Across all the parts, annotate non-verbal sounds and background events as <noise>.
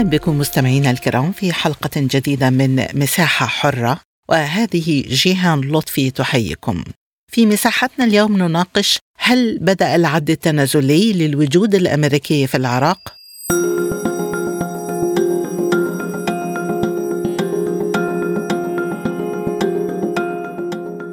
أهلا بكم مستمعينا الكرام في حلقة جديدة من مساحة حرة وهذه جيهان لطفي تحييكم في مساحتنا اليوم نناقش هل بدأ العد التنازلي للوجود الأمريكي في العراق؟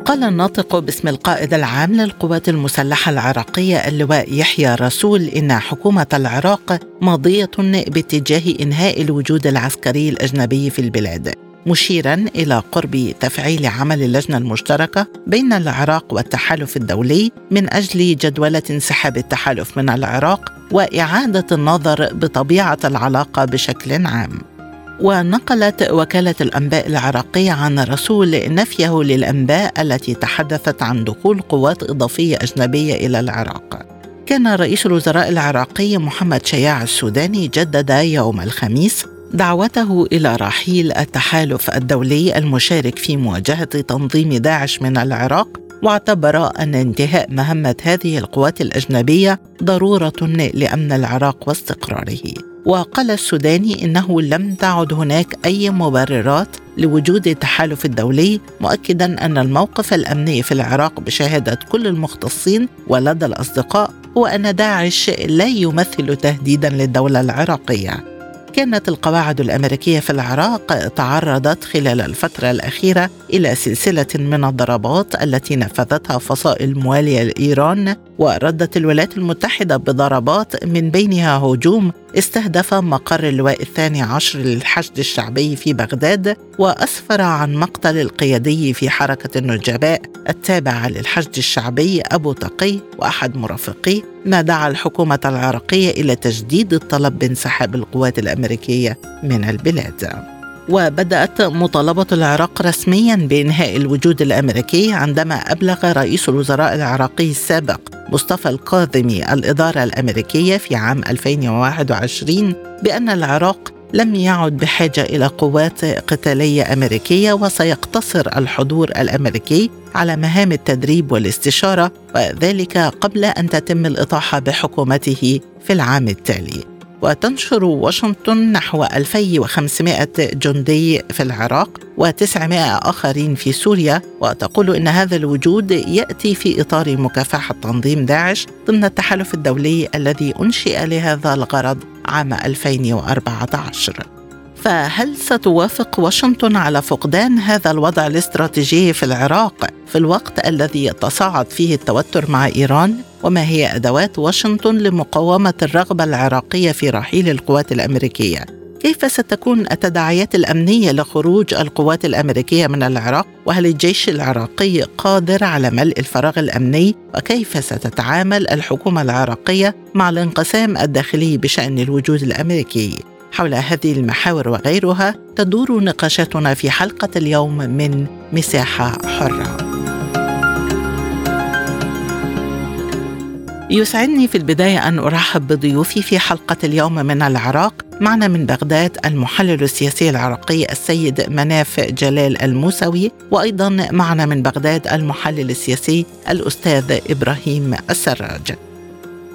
قال الناطق باسم القائد العام للقوات المسلحة العراقية اللواء يحيى رسول إن حكومة العراق ماضية باتجاه إنهاء الوجود العسكري الأجنبي في البلاد مشيرا إلى قرب تفعيل عمل اللجنة المشتركة بين العراق والتحالف الدولي من أجل جدوله انسحاب التحالف من العراق وإعادة النظر بطبيعة العلاقة بشكل عام. ونقلت وكالة الأنباء العراقية عن رسول نفيه للأنباء التي تحدثت عن دخول قوات إضافية أجنبية إلى العراق. كان رئيس الوزراء العراقي محمد شياع السوداني جدد يوم الخميس دعوته إلى رحيل التحالف الدولي المشارك في مواجهة تنظيم داعش من العراق واعتبر أن انتهاء مهمة هذه القوات الأجنبية ضرورة لأمن العراق واستقراره. وقال السوداني إنه لم تعد هناك أي مبررات لوجود التحالف الدولي مؤكدا أن الموقف الأمني في العراق بشهادة كل المختصين ولدى الأصدقاء هو أن داعش لا يمثل تهديدا للدولة العراقية. كانت القواعد الأمريكية في العراق تعرضت خلال الفترة الأخيرة إلى سلسلة من الضربات التي نفذتها فصائل مواليه لايران وردت الولايات المتحدة بضربات من بينها هجوم استهدف مقر اللواء الثاني عشر للحشد الشعبي في بغداد وأسفر عن مقتل القيادي في حركة النجباء التابعه للحشد الشعبي أبو تقي وأحد مرافقيه ما دعا الحكومة العراقية إلى تجديد الطلب بانسحاب القوات الأمريكية من البلاد. وبدأت مطالبة العراق رسميا بإنهاء الوجود الأمريكي عندما أبلغ رئيس الوزراء العراقي السابق مصطفى القاضمي الإدارة الأمريكية في عام 2021 بأن العراق لم يعد بحاجة إلى قوات قتالية أمريكية وسيقتصر الحضور الأمريكي على مهام التدريب والاستشارة وذلك قبل أن تتم الإطاحة بحكومته في العام التالي. وتنشر واشنطن نحو 2500 جندي في العراق و900 آخرين في سوريا وتقول إن هذا الوجود يأتي في إطار مكافحة تنظيم داعش ضمن التحالف الدولي الذي أنشئ لهذا الغرض عام 2014 فهل ستوافق واشنطن على فقدان هذا الوضع الاستراتيجي في العراق في الوقت الذي يتصاعد فيه التوتر مع إيران؟ وما هي أدوات واشنطن لمقاومة الرغبة العراقية في رحيل القوات الأمريكية؟ كيف ستكون التداعيات الأمنية لخروج القوات الأمريكية من العراق؟ وهل الجيش العراقي قادر على ملء الفراغ الأمني؟ وكيف ستتعامل الحكومة العراقية مع الانقسام الداخلي بشأن الوجود الأمريكي؟ حول هذه المحاور وغيرها تدور نقاشاتنا في حلقة اليوم من مساحة حرة. يسعدني في البداية أن أرحب بضيوفي في حلقة اليوم من العراق. معنا من بغداد المحلل السياسي العراقي السيد مناف جلال الموسوي وأيضا معنا من بغداد المحلل السياسي الأستاذ إبراهيم السراج.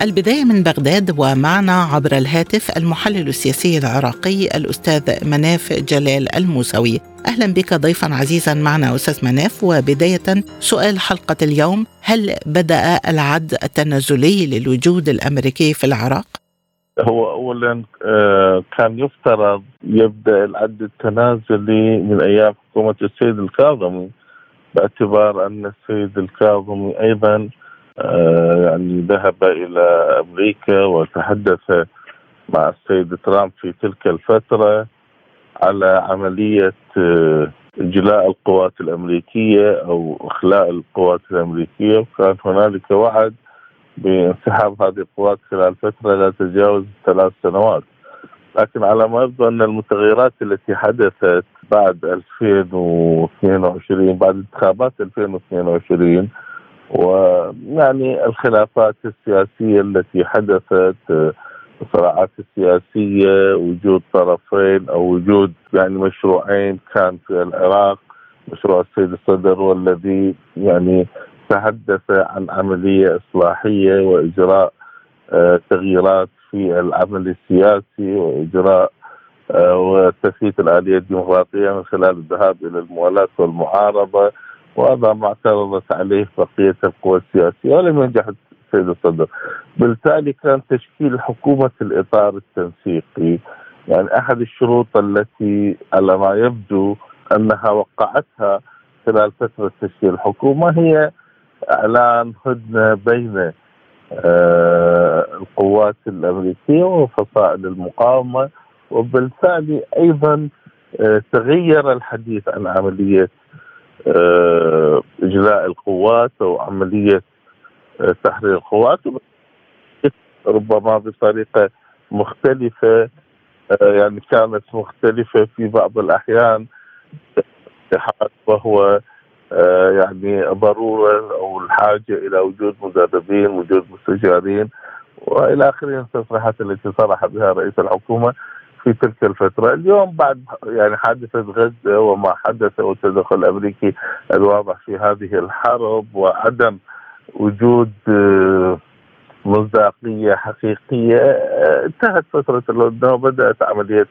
البداية من بغداد ومعنا عبر الهاتف المحلل السياسي العراقي الأستاذ مناف جلال الموسوي أهلا بك ضيفا عزيزا معنا أستاذ مناف وبداية سؤال حلقة اليوم هل بدأ العد التنازلي للوجود الأمريكي في العراق؟ هو اولا آه، كان يفترض يبدأ العد التنازلي من أيام حكومة السيد الكاظمي باعتبار أن السيد الكاظمي أيضا يعني ذهب إلى أمريكا وتحدث مع السيد ترامب في تلك الفترة على عملية آه، إجلاء القوات الأمريكية أو إخلاء القوات الأمريكية. وكان هنالك وعد بانسحاب هذه القوات خلال فترة لا تتجاوز ثلاث سنوات. لكن على ما يبدو أن المتغيرات التي حدثت بعد 2022 بعد انتخابات 2022 ويعني الخلافات السياسية التي حدثت الصراعات السياسيه وجود طرفين أو وجود يعني مشروعين كان في العراق مشروع السيد الصدر والذي يعني تحدث عن عملية إصلاحية وإجراء آه، تغييرات في العمل السياسي وإجراء آه، وتثبيت الآلية الديمقراطية من خلال الذهاب إلى الموالاه والمعارضة. وهذا ما اعترضت عليه بقية القوى السياسية ولم ينجح السيد الصدر. بالتالي كان تشكيل حكومة الإطار التنسيقي يعني أحد الشروط التي على ما يبدو أنها وقعتها خلال فترة تشكيل الحكومة هي إعلان هدنة بين آه، القوات الأمريكية وفصائل المقاومة وبالتالي أيضا آه، تغير الحديث عن عملية إجلاء القوات أو عملية تحرير القوات. ربما بطريقة مختلفة يعني كانت مختلفة في بعض الأحيان. وهو آه، يعني ضرورة أو الحاجة إلى وجود مدربين وجود مستشارين وإلى اخره التصريحات التي صرح بها رئيس الحكومة. في تلك الفترة، اليوم بعد يعني حادثة غزة وما حدث والتدخل الأمريكي الواضح في هذه الحرب وعدم وجود آه، مصداقية حقيقية آه، انتهت فترة الهدنه وبدأت عملية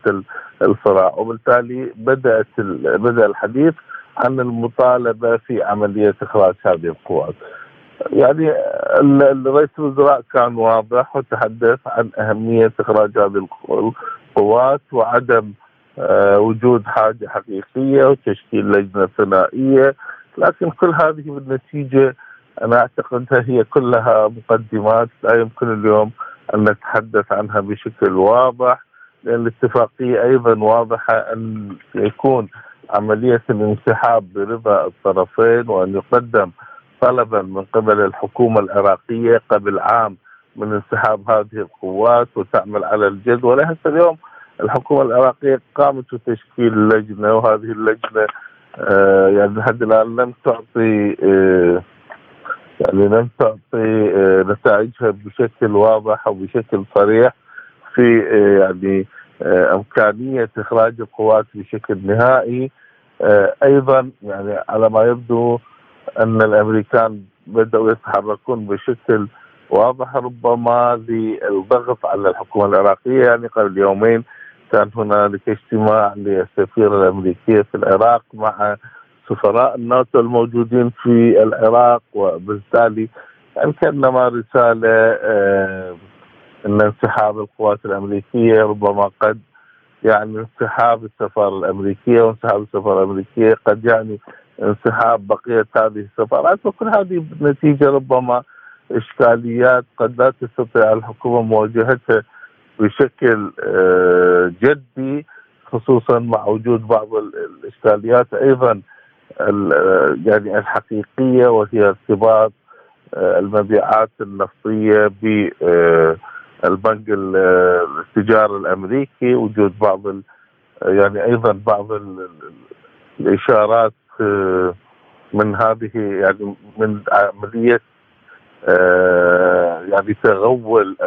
الصراع وبالتالي بدأت بدأ الحديث عن المطالبة في عملية إخراج هذه القوات. يعني رئيس الوزراء كان واضح وتحدث عن أهمية إخراج هذه القوات وعدم آه، وجود حاجة حقيقية وتشكيل لجنة ثنائية. لكن كل هذه بالنتيجة أنا أعتقد هي كلها مقدمات لا يمكن اليوم أن نتحدث عنها بشكل واضح لأن الاتفاقية أيضا واضحة أن يكون عملية الانسحاب برضا الطرفين وأن يقدم طلبا من قبل الحكومة العراقية قبل عام من انسحاب هذه القوات وتعمل على الجد ولهذا اليوم الحكومة العراقية قامت بتشكيل لجنة وهذه اللجنة آه يعني لحد الآن لم تعطي آه يعني لم تعطي آه نتائجها بشكل واضح وبشكل صريح في يعني إمكانية إخراج القوات بشكل نهائي. أيضا يعني على ما يبدو أن الأمريكان بدأوا يتحركون بشكل واضح ربما للضغط على الحكومة العراقية يعني قبل يومين كان هنالك اجتماع للسفيره الامريكيه في العراق مع سفراء الناتو الموجودين في العراق وبالتالي يعني كانما رسالة آه، إن انسحاب القوات الأمريكية ربما قد يعني انسحاب السفارة الأمريكية وانسحاب السفارة الأمريكية قد يعني انسحاب بقية هذه السفارات وكل هذه نتيجة ربما اشكاليات قد لا تستطيع الحكومة مواجهتها بشكل آه، جدي خصوصا مع وجود بعض الاشكاليات أيضا يعني الحقيقية وهي ارتباط آه، المبيعات النفطية ب آه، البنك التجاري الأمريكي وجود بعض يعني أيضا بعض الإشارات آه، من هذه يعني من عملية آه، يعني تغول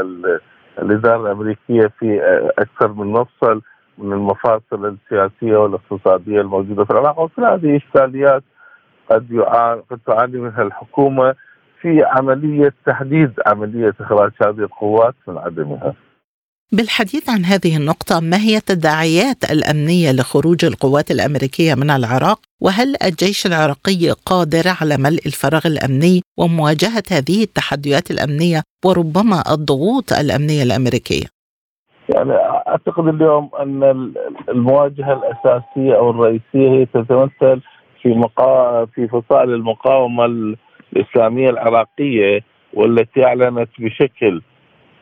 الإدارة الأمريكية في أكثر من مفصل من المفاصل السياسية والاقتصادية الموجودة في العراق وكل هذه اشكاليات قد قد تعاني منها الحكومة في عملية تحديد عملية إخراج هذه القوات من عدمها بالحديث عن هذه النقطة ما هي التداعيات الأمنية لخروج القوات الأمريكية من العراق؟ وهل الجيش العراقي قادر على ملء الفراغ الأمني ومواجهة هذه التحديات الأمنية وربما الضغوط الأمنية الأمريكية؟ يعني أعتقد اليوم أن المواجهة الأساسية أو الرئيسية هي تتمثل في مقا... في فصائل المقاومة الإسلامية العراقية والتي أعلنت بشكل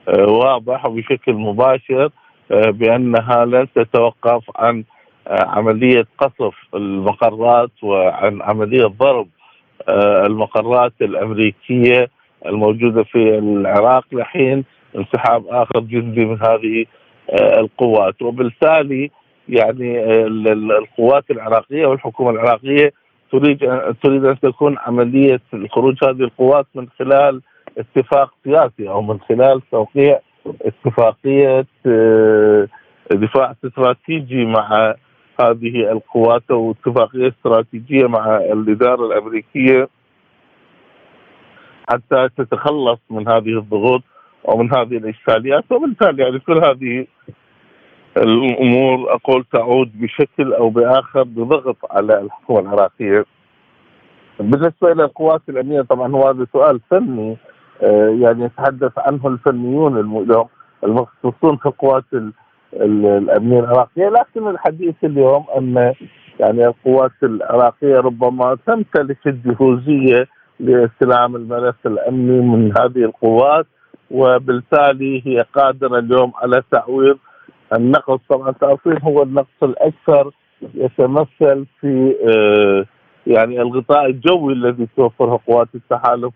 آه، واضح وبشكل مباشر آه، بأنها لن تتوقف عن عملية قصف المقرات وعن عملية ضرب المقرات الأمريكية الموجودة في العراق لحين انسحاب آخر جندي من هذه القوات. وبالتالي يعني القوات العراقية والحكومة العراقية تريد تريد أن تكون عملية خروج هذه القوات من خلال اتفاق سياسي أو من خلال توقيع اتفاقية آه، دفاع استراتيجي مع هذه القوات أو اتفاقية استراتيجية مع الإدارة الأمريكية حتى تتخلص من هذه الضغوط ومن هذه الإشكاليات وبالتالي يعني كل هذه الأمور أقول تعود بشكل أو بآخر بضغط على الحكومة العراقية. بالنسبة إلى القوات الأمنية طبعا هو هذا سؤال فني آه، يعني يتحدث عنه الفنيون المختصون في القوات الامنيه العراقيه لكن الحديث اليوم أن يعني القوات العراقية ربما تمتلك الجهوزية لاستلام الملف الأمني من هذه القوات وبالتالي هي قادرة اليوم على تعويض النقص طبعا تعرفين هو النقص الأكثر يتمثل في آه، يعني الغطاء الجوي الذي توفره قوات التحالف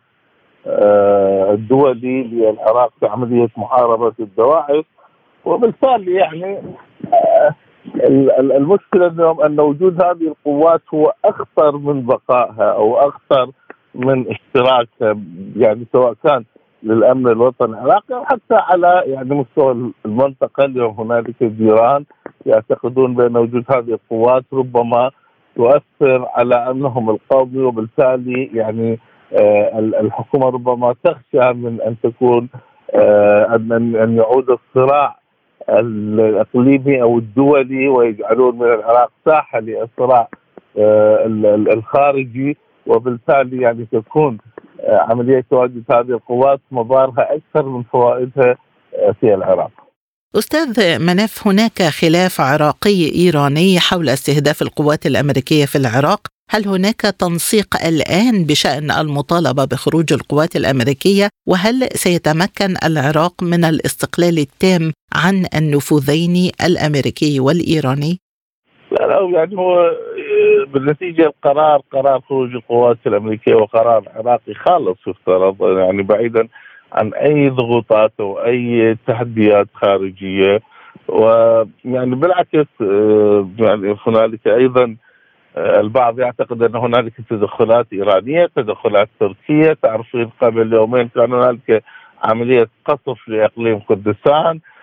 آه، الدولي للعراق في عملية محاربة الدواعش. وبالتالي يعني آه، المشكلة اليوم أن وجود هذه القوات هو أخطر من بقائها أو أخطر من اشتراكها يعني سواء كان للأمن الوطني. العراقي أو حتى على يعني مستوى المنطقة اليوم هنالك جيران يعتقدون بأن وجود هذه القوات ربما تؤثر على امنهم القومي وبالتالي يعني آه الحكومة ربما تخشى من أن تكون آه ان أن يعود الصراع الأقليمي أو الدولي ويجعلون من العراق ساحة للصراع آه الخارجي وبالتالي يعني تكون آه، عملية تواجد هذه القوات مضارها أكثر من فوائدها آه، في العراق. أستاذ مناف هناك خلاف عراقي إيراني حول استهداف القوات الأمريكية في العراق، هل هناك تنسيق الآن بشأن المطالبة بخروج القوات الأمريكية؟ وهل سيتمكن العراق من الاستقلال التام عن النفوذين الأمريكي والإيراني؟ لا لا يعني هو بالنتيجة القرار قرار خروج القوات الأمريكية وقرار عراقي خالص يفترض يعني بعيدا عن أي ضغوطات أو أي تحديات خارجية ويعني بالعكس آه، يعني هنالك أيضا آه، البعض يعتقد أن هنالك تدخلات إيرانية، تدخلات تركية، تعرفين قبل يومين كان هنالك عملية قصف لإقليم كردستان آه،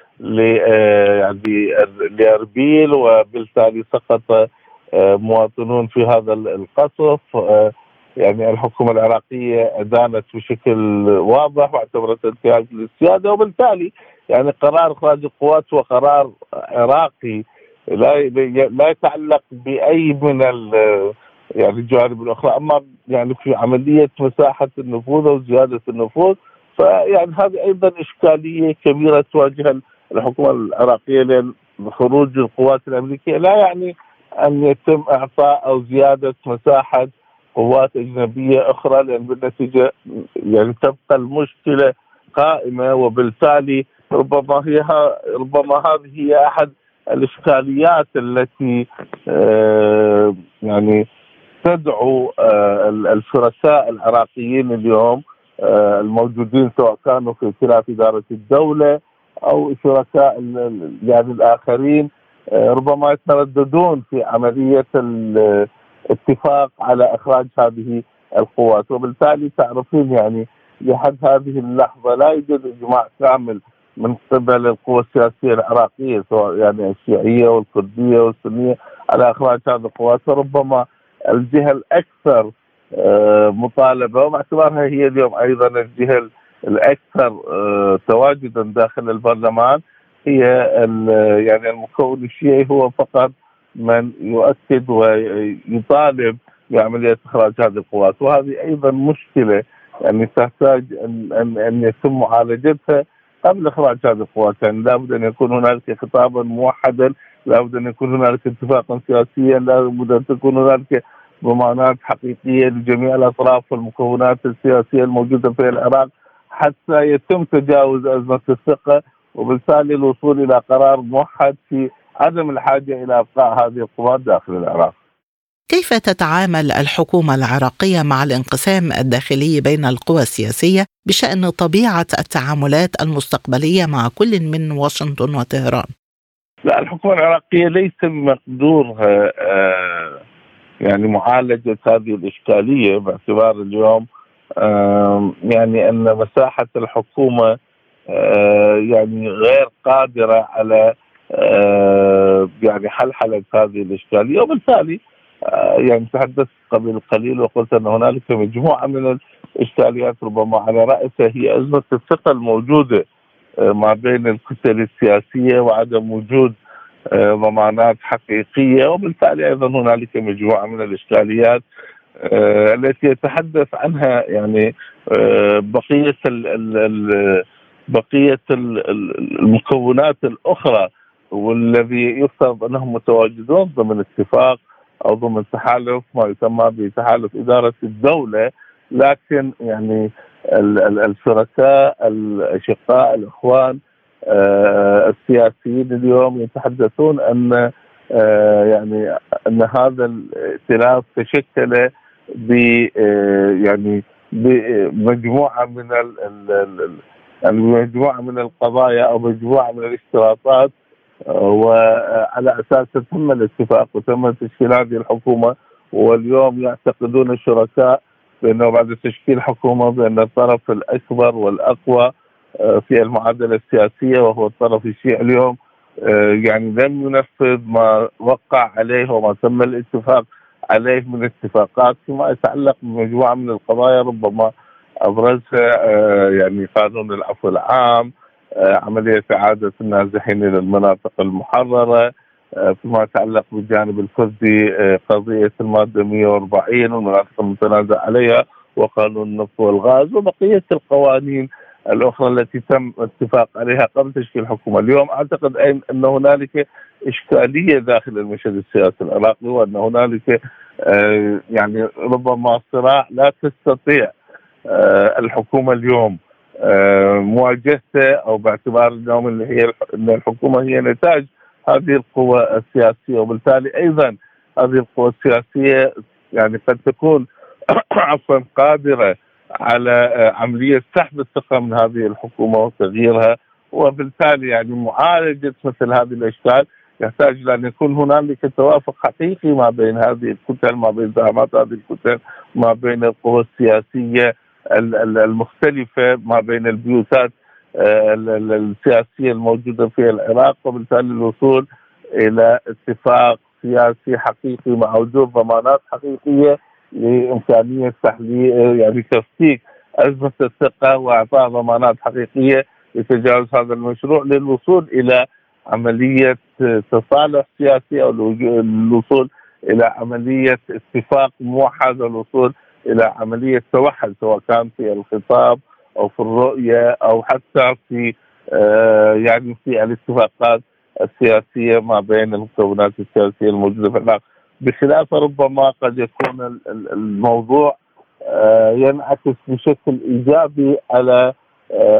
لأربيل وبالتالي سقط آه، مواطنون في هذا القصف. آه، يعني الحكومة العراقية أدانت بشكل واضح واعتبرت انتهاك للسيادة وبالتالي يعني قرار اخراج القوات هو قرار عراقي لا لا يتعلق بأي من يعني الجوانب الأخرى. أما يعني في عملية مساحة النفوذ أو زيادة النفوذ فيعني هذه أيضا إشكالية كبيرة تواجه الحكومة العراقية لأن خروج القوات الأمريكية لا يعني أن يتم إعطاء أو زيادة مساحة قوات أجنبية أخرى لأن بالنتيجة يعني تبقى المشكلة قائمة وبالتالي ربما هي ربما هذه هي أحد الإشكاليات التي آه، يعني تدعو آه، الشركاء العراقيين اليوم آه، الموجودين سواء كانوا في خلاف إدارة الدولة أو شركاء يعني الآخرين آه، ربما يترددون في عملية الاتفاق على إخراج هذه القوات. وبالتالي تعرفين يعني لحد هذه اللحظة لا يوجد إجماع كامل من قبل القوى السياسية العراقية سواء يعني الشيعية والكردية والسنية على إخراج هذه القوات. فربما الجهة الأكثر آه، مطالبة وباعتبارها هي اليوم أيضا الجهة الأكثر آه، تواجدا داخل البرلمان هي يعني المكون الشيعي هو فقط من يؤكد ويطالب بعملية إخراج هذه القوات. وهذه أيضا مشكلة يعني تحتاج أن أن, أن يتم معالجتها قبل إخراج هذه القوات. يعني لابد أن يكون هنالك خطابا موحدا لابد أن يكون هنالك اتفاقا سياسيا لابد أن تكون هنالك ضمانات حقيقية لجميع الأطراف والمكونات السياسية الموجودة في العراق. حتى يتم تجاوز أزمة الثقة وبالتالي الوصول إلى قرار موحد في عدم الحاجة إلى أبقاء هذه القوات داخل العراق. كيف تتعامل الحكومة العراقية مع الانقسام الداخلي بين القوى السياسية بشأن طبيعة التعاملات المستقبلية مع كل من واشنطن وطهران؟ لا الحكومة العراقية ليس مقدورها آه، يعني معالجة هذه الإشكالية باعتبار اليوم يعني أن مساحة الحكومة آه، يعني غير قادرة على يعني حلحله هذه الاشكاليه وبالتالي يعني تحدثت قبل قليل وقلت أن هنالك مجموعة من الإشكاليات ربما على رأسها هي أزمة الثقة الموجودة ما بين الكتل السياسية وعدم وجود آه، ضمانات حقيقية. وبالتالي أيضا هنالك مجموعة من الإشكاليات آه، التي يتحدث عنها يعني آه، بقية بقية المكونات الأخرى والذي يفترض أنهم متواجدون ضمن اتفاق أو ضمن تحالف ما يسمى بتحالف إدارة الدولة لكن يعني الشركاء الأشقاء الإخوان آه، السياسيين اليوم يتحدثون أن آه، يعني أن هذا الائتلاف تشكل ب آه، يعني بمجموعه من يعني مجموعة من القضايا أو مجموعة من الاشتراطات وعلى أساس تم الاتفاق وتم تشكيل هذه الحكومة واليوم يعتقدون الشركاء بأنه بعد تشكيل حكومة بأن الطرف الأكبر والأقوى آه، في المعادلة السياسية وهو الطرف الشيعي اليوم آه، يعني لم ينفذ ما وقع عليه وما تم الاتفاق عليه من اتفاقات فيما يتعلق بمجموعة من القضايا ربما أبرزها آه، يعني قانون العفو العام عملية إعادة النازحين إلى المناطق المحررة فيما يتعلق بالجانب الكردي قضية المادة 140 والمناطق المتنازع عليها وقانون النفط والغاز وبقية القوانين الأخرى التي تم الاتفاق عليها قبل تشكيل الحكومة، اليوم أعتقد أن هنالك إشكالية داخل المشهد السياسي العراقي وأن هنالك آه، يعني ربما صراع لا تستطيع آه، الحكومة اليوم آه، مواجهته أو باعتبار اليوم اللي هي إن الحكومة هي نتاج هذه القوى السياسية. وبالتالي أيضا هذه القوى السياسية يعني قد تكون <coughs> عفوا قادرة على عملية سحب الثقة من هذه الحكومة وتغييرها. وبالتالي يعني معالجة مثل هذه الأشكال يحتاج إلى أن يكون هنالك توافق حقيقي ما بين هذه الكتل ما بين زعامات هذه الكتل ما بين القوى السياسية المختلفة ما بين البيوتات آه، السياسية الموجودة في العراق وبالتالي الوصول إلى اتفاق سياسي حقيقي مع وجود ضمانات حقيقية لإمكانية تحليل يعني تفكيك أزمة الثقة وإعطاء ضمانات حقيقية لتجاوز هذا المشروع للوصول إلى عملية تصالح سياسي أو الوصول إلى عملية اتفاق موحد والوصول إلى عملية توحد سواء كان في الخطاب أو في الرؤية أو حتى في آه يعني في الاتفاقات السياسية ما بين المكونات السياسية الموجودة في العراق. بخلاف ربما قد يكون الموضوع آه، ينعكس بشكل إيجابي على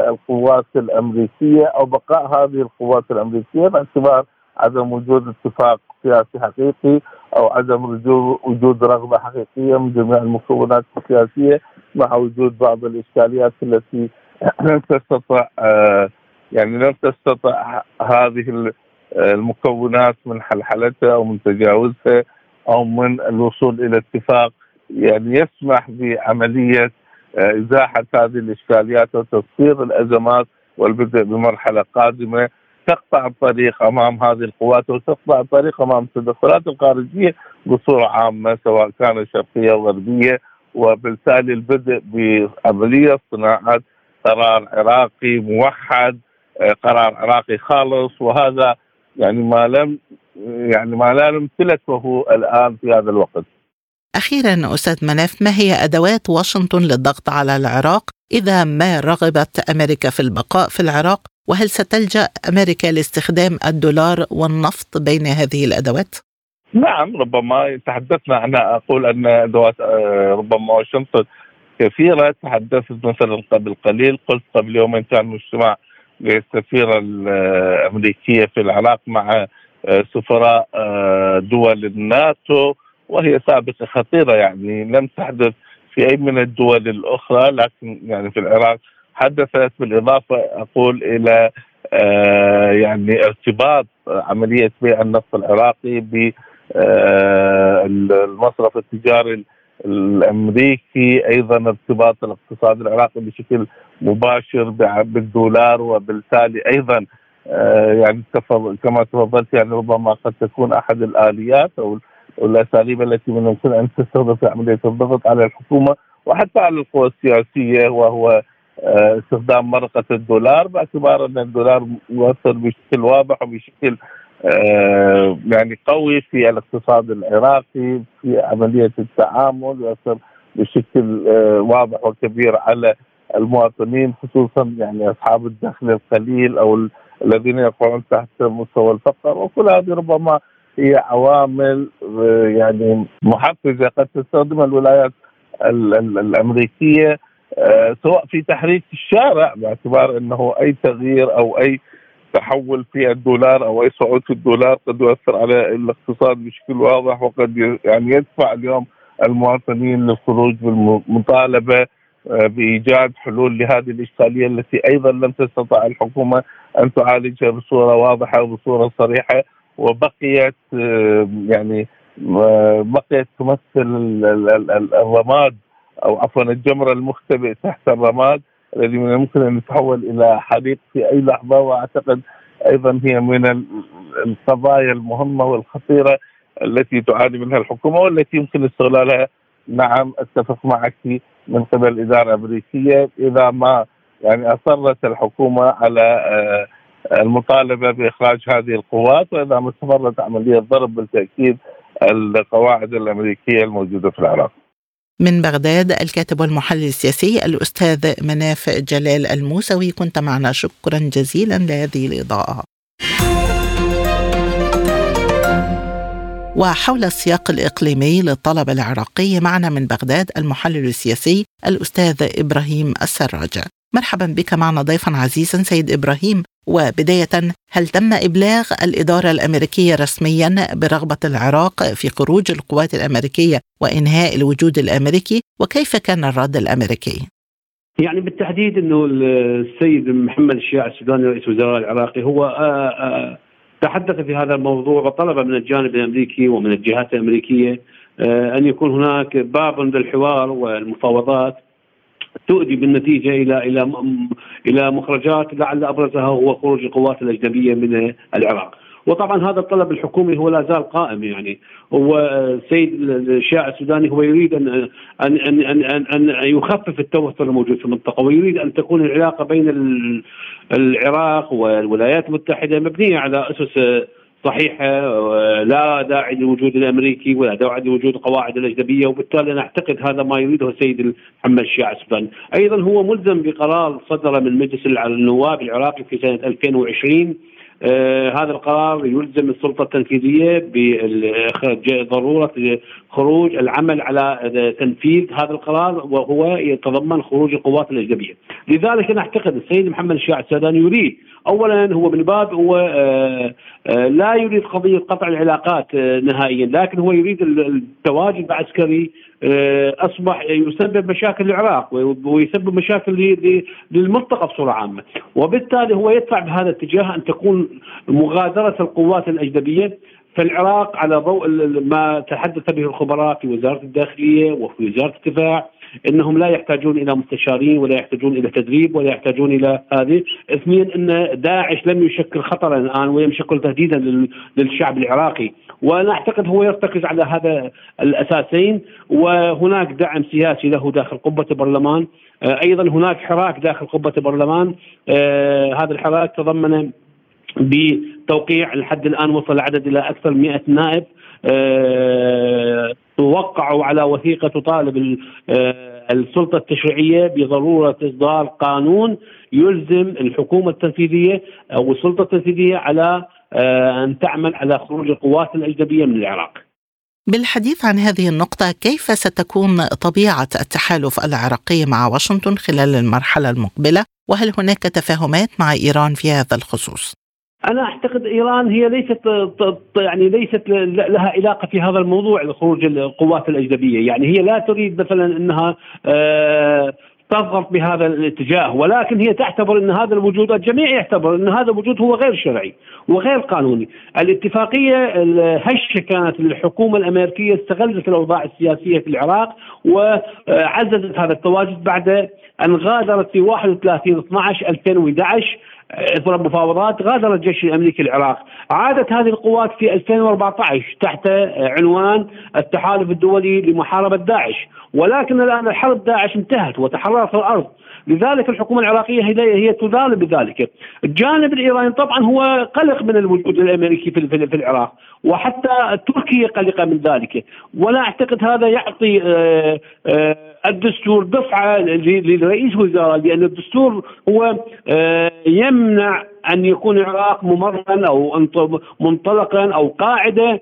القوات الأمريكية أو بقاء هذه القوات الأمريكية باعتبار عدم وجود اتفاق سياسي حقيقي أو عدم وجود رغبة حقيقية من جميع المكونات السياسية مع وجود بعض الإشكاليات التي <clears throat> لم تستطع آه، يعني لم تستطع هذه المكونات من حلحلتها أو من تجاوزها أو من الوصول إلى اتفاق يعني يسمح بعملية آه، إزاحة هذه الإشكاليات وتصفير الأزمات والبدء بمرحلة قادمة تقطع الطريق أمام هذه القوات وتقطع الطريق أمام التدخلات الخارجية بصورة عامة سواء كانت شرقية أو غربية وبالتالي البدء بعملية صناعة قرار عراقي موحد آه، قرار عراقي خالص وهذا يعني ما لم يعني ما لا نمتلكه الآن في هذا الوقت. أخيرا أستاذ مناف ما هي أدوات واشنطن للضغط على العراق إذا ما رغبت أمريكا في البقاء في العراق؟ وهل ستلجأ أمريكا لاستخدام الدولار والنفط بين هذه الأدوات؟ نعم ربما تحدثنا أنا أقول أن أدوات آه، ربما واشنطن كثيرة. تحدثت مثلا قبل قليل قلت قبل يومين كان مجتمع للسفيره الأمريكية في العراق مع آه، سفراء آه، دول الناتو. وهي سابقه خطيرة يعني لم تحدث في أي من الدول الأخرى لكن يعني في العراق حدثت. بالإضافة أقول إلى آه، يعني ارتباط عملية بيع النفط العراقي بالمصرف التجاري الأمريكي أيضا ارتباط الاقتصاد العراقي بشكل مباشر بالدولار وبالتالي أيضا آه، يعني كما تفضلت يعني ربما قد تكون أحد الآليات أو الاساليب التي من الممكن أن تستخدم في عمليه الضغط على الحكومة وحتى على القوى السياسية وهو آه، استخدام مرقة الدولار باعتبار أن الدولار مؤثر بشكل واضح وبشكل آه، يعني قوي في الاقتصاد العراقي في عملية التعامل يؤثر بشكل آه، واضح وكبير على المواطنين خصوصا يعني أصحاب الدخل القليل أو الذين يقعون تحت مستوى الفقر وكل هذه ربما هي عوامل آه، يعني محفزة قد تستخدمها الولايات الأمريكية سواء في تحريك الشارع باعتبار إنه أي تغيير أو أي تحول في الدولار أو أي صعود في الدولار قد يؤثر على الاقتصاد بشكل واضح وقد يعني يدفع اليوم المواطنين للخروج بالمطالبة آه، بإيجاد حلول لهذه الإشكالية التي أيضا لم تستطع الحكومة أن تعالجها بصورة واضحة وبصورة صريحة. وبقيت يعني بقيت تمثل الرماد أو عفوا الجمر المختبئ تحت الرماد الذي من الممكن أن يتحول إلى حديق في أي لحظة وأعتقد أيضا هي من القضايا المهمة والخطيرة التي تعاني منها الحكومة والتي يمكن استغلالها. نعم أتفق معك من قبل الإدارة الأمريكية إذا ما يعني أصرت الحكومة على آه، المطالبة بإخراج هذه القوات وإذا ما استمرت عملية ضرب بالتأكيد القواعد الأمريكية الموجودة في العراق. من بغداد الكاتب والمحلل السياسي الأستاذ مناف جلال الموسوي. كنت معنا. شكرا جزيلا لهذه الإضاءة. وحول السياق الإقليمي للطلب العراقي معنا من بغداد المحلل السياسي الأستاذ إبراهيم السراج. مرحبا بك معنا ضيفا عزيزا سيد إبراهيم. وبداية هل تم إبلاغ الإدارة الأمريكية رسميا برغبة العراق في خروج القوات الأمريكية وإنهاء الوجود الأمريكي وكيف كان الرد الأمريكي؟ يعني بالتحديد إنه السيد محمد الشياع السوداني رئيس وزراء العراقي هو آآ آآ تحدث في هذا الموضوع وطلب من الجانب الأمريكي ومن الجهات الأمريكية أن يكون هناك باب للحوار والمفاوضات تؤدي بالنتيجة إلى إلى إلى مخرجات لعل أبرزها هو خروج القوات الأجنبية من العراق. وطبعا هذا الطلب الحكومي هو لا زال قائم يعني هو السيد الشياع السوداني هو يريد ان ان ان ان, أن يخفف التوتر الموجود في المنطقة ويريد أن تكون العلاقة بين العراق والولايات المتحدة مبنية على أسس صحيحة لا داعي لوجود الأمريكي ولا داعي لوجود القواعد الأجنبية وبالتالي أنا أعتقد هذا ما يريده السيد محمد الشيع السوداني، أيضا هو ملزم بقرار صدر من مجلس النواب العراقي في سنة 2020 آه هذا القرار يلزم السلطة التنفيذية بضرورة خروج العمل على تنفيذ هذا القرار وهو يتضمن خروج القوات الأجنبية. لذلك أنا أعتقد السيد محمد الشيع السوداني يريد اولا هو من باب هو آه، آه، لا يريد قضية قطع العلاقات آه، نهائيا لكن هو يريد التواجد العسكري أصبح يسبب مشاكل العراق ويسبب مشاكل للمنطقة بصورة عامة. وبالتالي هو يدفع بهذا الاتجاه أن تكون مغادرة القوات الأجنبية في العراق على ضوء ما تحدث به الخبراء في وزارة الداخلية وفي وزارة الدفاع. إنهم لا يحتاجون إلى مستشارين ولا يحتاجون إلى تدريب ولا يحتاجون إلى هذه، اثنين إن داعش لم يشكل خطرا الآن ولم يشكل تهديدا للشعب العراقي، وأنا أعتقد هو يرتكز على هذا الأساسين. وهناك دعم سياسي له داخل قبة البرلمان، أيضا هناك حراك داخل قبة البرلمان، آه، هذا الحراك تضمن بتوقيع لحد الآن وصل العدد إلى أكثر من 100 نائب آه، وقعوا على وثيقة تطالب آه، السلطة التشريعية بضرورة إصدار قانون يلزم الحكومة التنفيذية أو السلطة التنفيذية على آه، أن تعمل على خروج القوات الأجنبية من العراق. بالحديث عن هذه النقطة كيف ستكون طبيعة التحالف العراقي مع واشنطن خلال المرحلة المقبلة؟ وهل هناك تفاهمات مع إيران في هذا الخصوص؟ أنا أعتقد إيران هي ليست يعني ليست لها علاقة في هذا الموضوع لخروج القوات الأجنبية، يعني هي لا تريد مثلا إنها آه، تضغط بهذا الاتجاه ولكن هي تعتبر إن هذا الوجود الجميع يعتبر إن هذا الوجود هو غير شرعي وغير قانوني. الاتفاقية الهشة كانت للحكومة الأمريكية استغلت الأوضاع السياسية في العراق وعززت هذا التواجد بعد أن غادرت في 31 12 2011 اثر مفاوضات غادر الجيش الأمريكي العراق، عادت هذه القوات في 2014 تحت عنوان التحالف الدولي لمحاربة داعش، ولكن الآن الحرب داعش انتهت وتحررت الأرض، لذلك الحكومة العراقية هي هي تطالب بذلك. الجانب الإيراني طبعا هو قلق من الوجود الأمريكي في في العراق، وحتى تركيا قلقة من ذلك، ولا أعتقد هذا يعطي آه، آه، الدستور دفعه لرئيس وزراء لأن الدستور هو آه، يمنع أن يكون العراق ممرا أو منطلقا أو قاعدة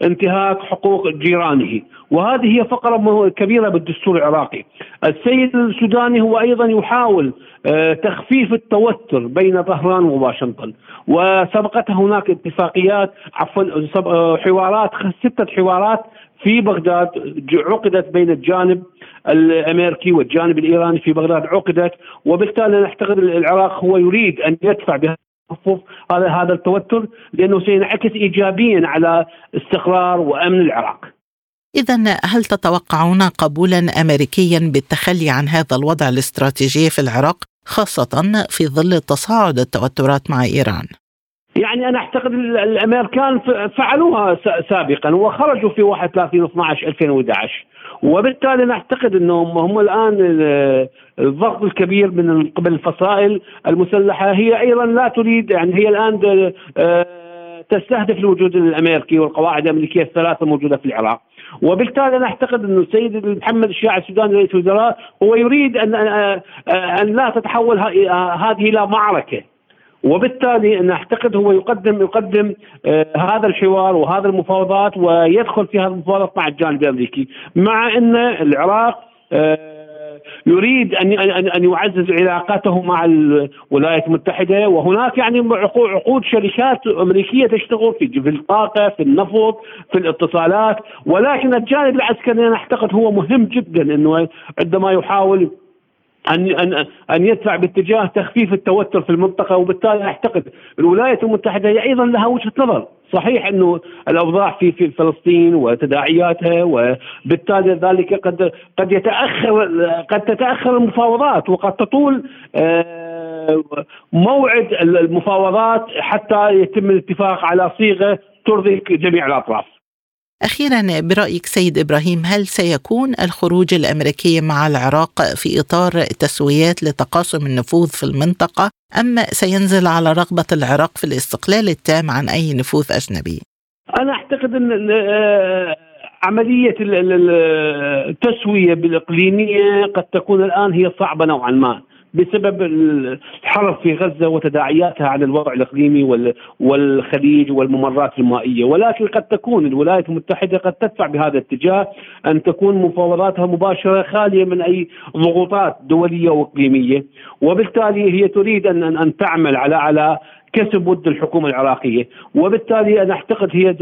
لانتهاك حقوق جيرانه وهذه هي فقرة كبيرة بالدستور العراقي. السيد السوداني هو أيضا يحاول آه، تخفيف التوتر بين طهران وواشنطن وسبقت هناك اتفاقيات عفوا آه، حوارات ستة حوارات في بغداد عقدت بين الجانب الأمريكي والجانب الإيراني في بغداد عقدت وبالتالي نعتقد العراق هو يريد أن يدفع بها هذا هذا التوتر لأنه سينعكس ايجابيا على استقرار وأمن العراق. إذا هل تتوقعون قبولا أمريكيا بالتخلي عن هذا الوضع الاستراتيجي في العراق خاصة في ظل تصاعد التوترات مع إيران؟ يعني أنا أعتقد الأمريكان فعلوها سابقا وخرجوا في 31 12 2011 وبالتالي نعتقد إنهم هم الآن الضغط الكبير من قبل الفصائل المسلحة. هي أيضا لا تريد يعني هي الآن آه، تستهدف الوجود الأمريكي والقواعد الأمريكية الثلاثة الموجوده في العراق. وبالتالي أنا أعتقد إنه السيد محمد الشياع السوداني رئيس الوزراء هو يريد ان أن لا تتحول هذه إلى معركة. وبالتالي أنا أعتقد هو يقدم يقدم آه هذا الحوار وهذا المفاوضات ويدخل في هذه المفاوضات مع الجانب الأمريكي مع أن العراق آه يريد أن ان يعزز علاقاته مع الولايات المتحدة وهناك يعني عقود شركات أمريكية تشتغل في في الطاقة في النفط في الاتصالات ولكن الجانب العسكري أنا أعتقد هو مهم جدا إنه عندما يحاول أن أن أن يدفع باتجاه تخفيف التوتر في المنطقة وبالتالي أعتقد الولايات المتحدة هي أيضا لها وجهة نظر صحيح أنه الأوضاع في في فلسطين وتداعياتها وبالتالي ذلك قد قد يتأخر قد تتأخر المفاوضات وقد تطول آه، موعد المفاوضات حتى يتم الاتفاق على صيغة ترضي جميع الأطراف. أخيرا برأيك سيد إبراهيم هل سيكون الخروج الأمريكي مع العراق في إطار تسويات لتقاسم النفوذ في المنطقة أم سينزل على رغبة العراق في الاستقلال التام عن أي نفوذ أجنبي؟ أنا أعتقد أن آه، عملية التسوية بالإقليمية قد تكون الآن هي صعبة نوعا ما بسبب الحرب في غزة وتداعياتها على الوضع الإقليمي والخليج والممرات المائية، ولكن قد تكون الولايات المتحدة قد تدفع بهذا الاتجاه أن تكون مفاوضاتها مباشرة خالية من أي ضغوطات دولية وإقليمية، وبالتالي هي تريد ان أن تعمل على على كسب ود الحكومة العراقية. وبالتالي أنا أعتقد هي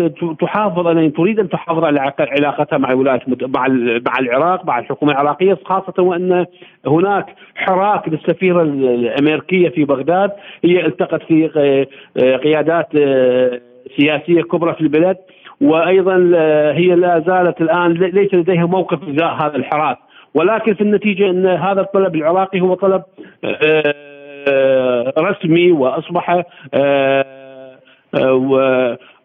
تحافظ أنا تريد أن تحافظ على علاقتها مع الولايات مع مع العراق مع الحكومة العراقية خاصة وأن هناك حراك للسفيره الأمريكية في بغداد. هي التقت في قيادات آه، سياسية كبرى في البلد. وأيضا آه، هي لا زالت الآن ليس لديها موقف إزاء هذا الحراك. ولكن في النتيجة أن هذا الطلب العراقي هو طلب آه، رسمي وأصبح آه،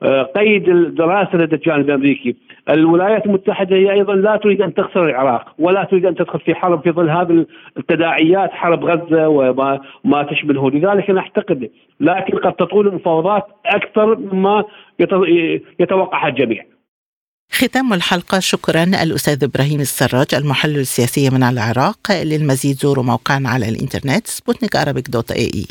آه، قيد الدراسة لدى الجانب الأمريكي. الولايات المتحدة هي أيضا لا تريد أن تخسر العراق ولا تريد أن تدخل في حرب في ظل هذه التداعيات حرب غزة وما ما تشبهه، لذلك أنا أعتقد لكن قد تطول المفاوضات أكثر مما يتوقعها الجميع. ختام الحلقة شكرا الأستاذ إبراهيم السراج المحلل السياسي من العراق للمزيد زوروا موقعنا على الإنترنت سبوتنيك dot ae.